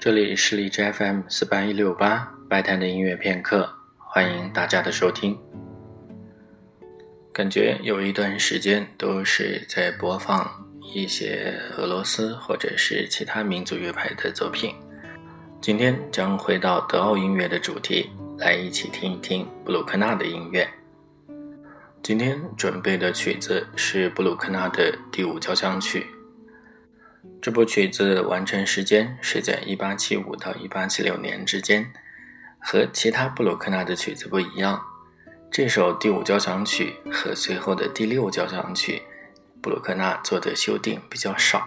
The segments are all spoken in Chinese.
这里是荔枝 FM 四八一六八白谈的音乐片刻，欢迎大家的收听。感觉有一段时间都是在播放一些俄罗斯或者是其他民族乐派的作品，今天将回到德奥音乐的主题，来一起听一听布鲁克纳的音乐。今天准备的曲子是布鲁克纳的第五交响曲。这部曲子完成时间是在1875到1876年之间，和其他布鲁克纳的曲子不一样。这首第五交响曲和随后的第六交响曲，布鲁克纳做的修订比较少。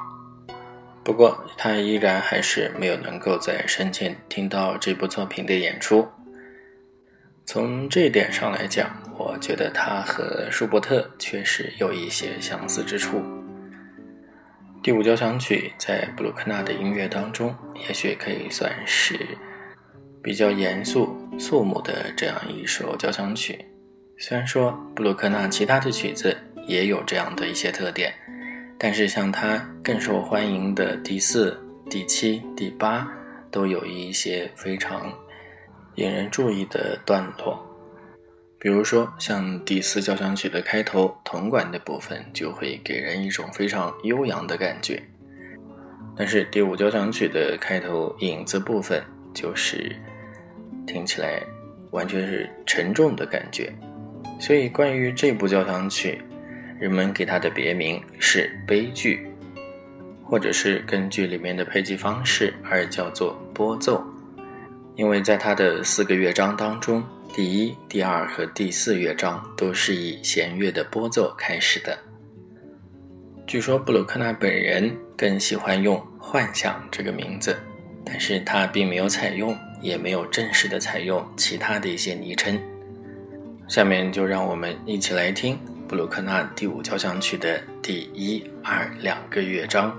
不过，他依然还是没有能够在生前听到这部作品的演出。从这点上来讲，我觉得他和舒伯特确实有一些相似之处。第五交响曲在布鲁克纳的音乐当中，也许可以算是比较严肃肃穆的这样一首交响曲。虽然说布鲁克纳其他的曲子也有这样的一些特点，但是像他更受欢迎的第四、第七、第八，都有一些非常引人注意的段落。比如说，像第四交响曲的开头铜管的部分，就会给人一种非常悠扬的感觉；但是第五交响曲的开头影子部分，就是听起来完全是沉重的感觉。所以，关于这部交响曲，人们给它的别名是悲剧，或者是根据里面的配器方式而叫做拨奏，因为在它的四个乐章当中。第一、第二和第四乐章都是以弦乐的拨奏开始的。据说布鲁克纳本人更喜欢用“幻想”这个名字，但是他并没有采用，也没有正式的采用其他的一些昵称。下面就让我们一起来听布鲁克纳第五交响曲的第一、二两个乐章。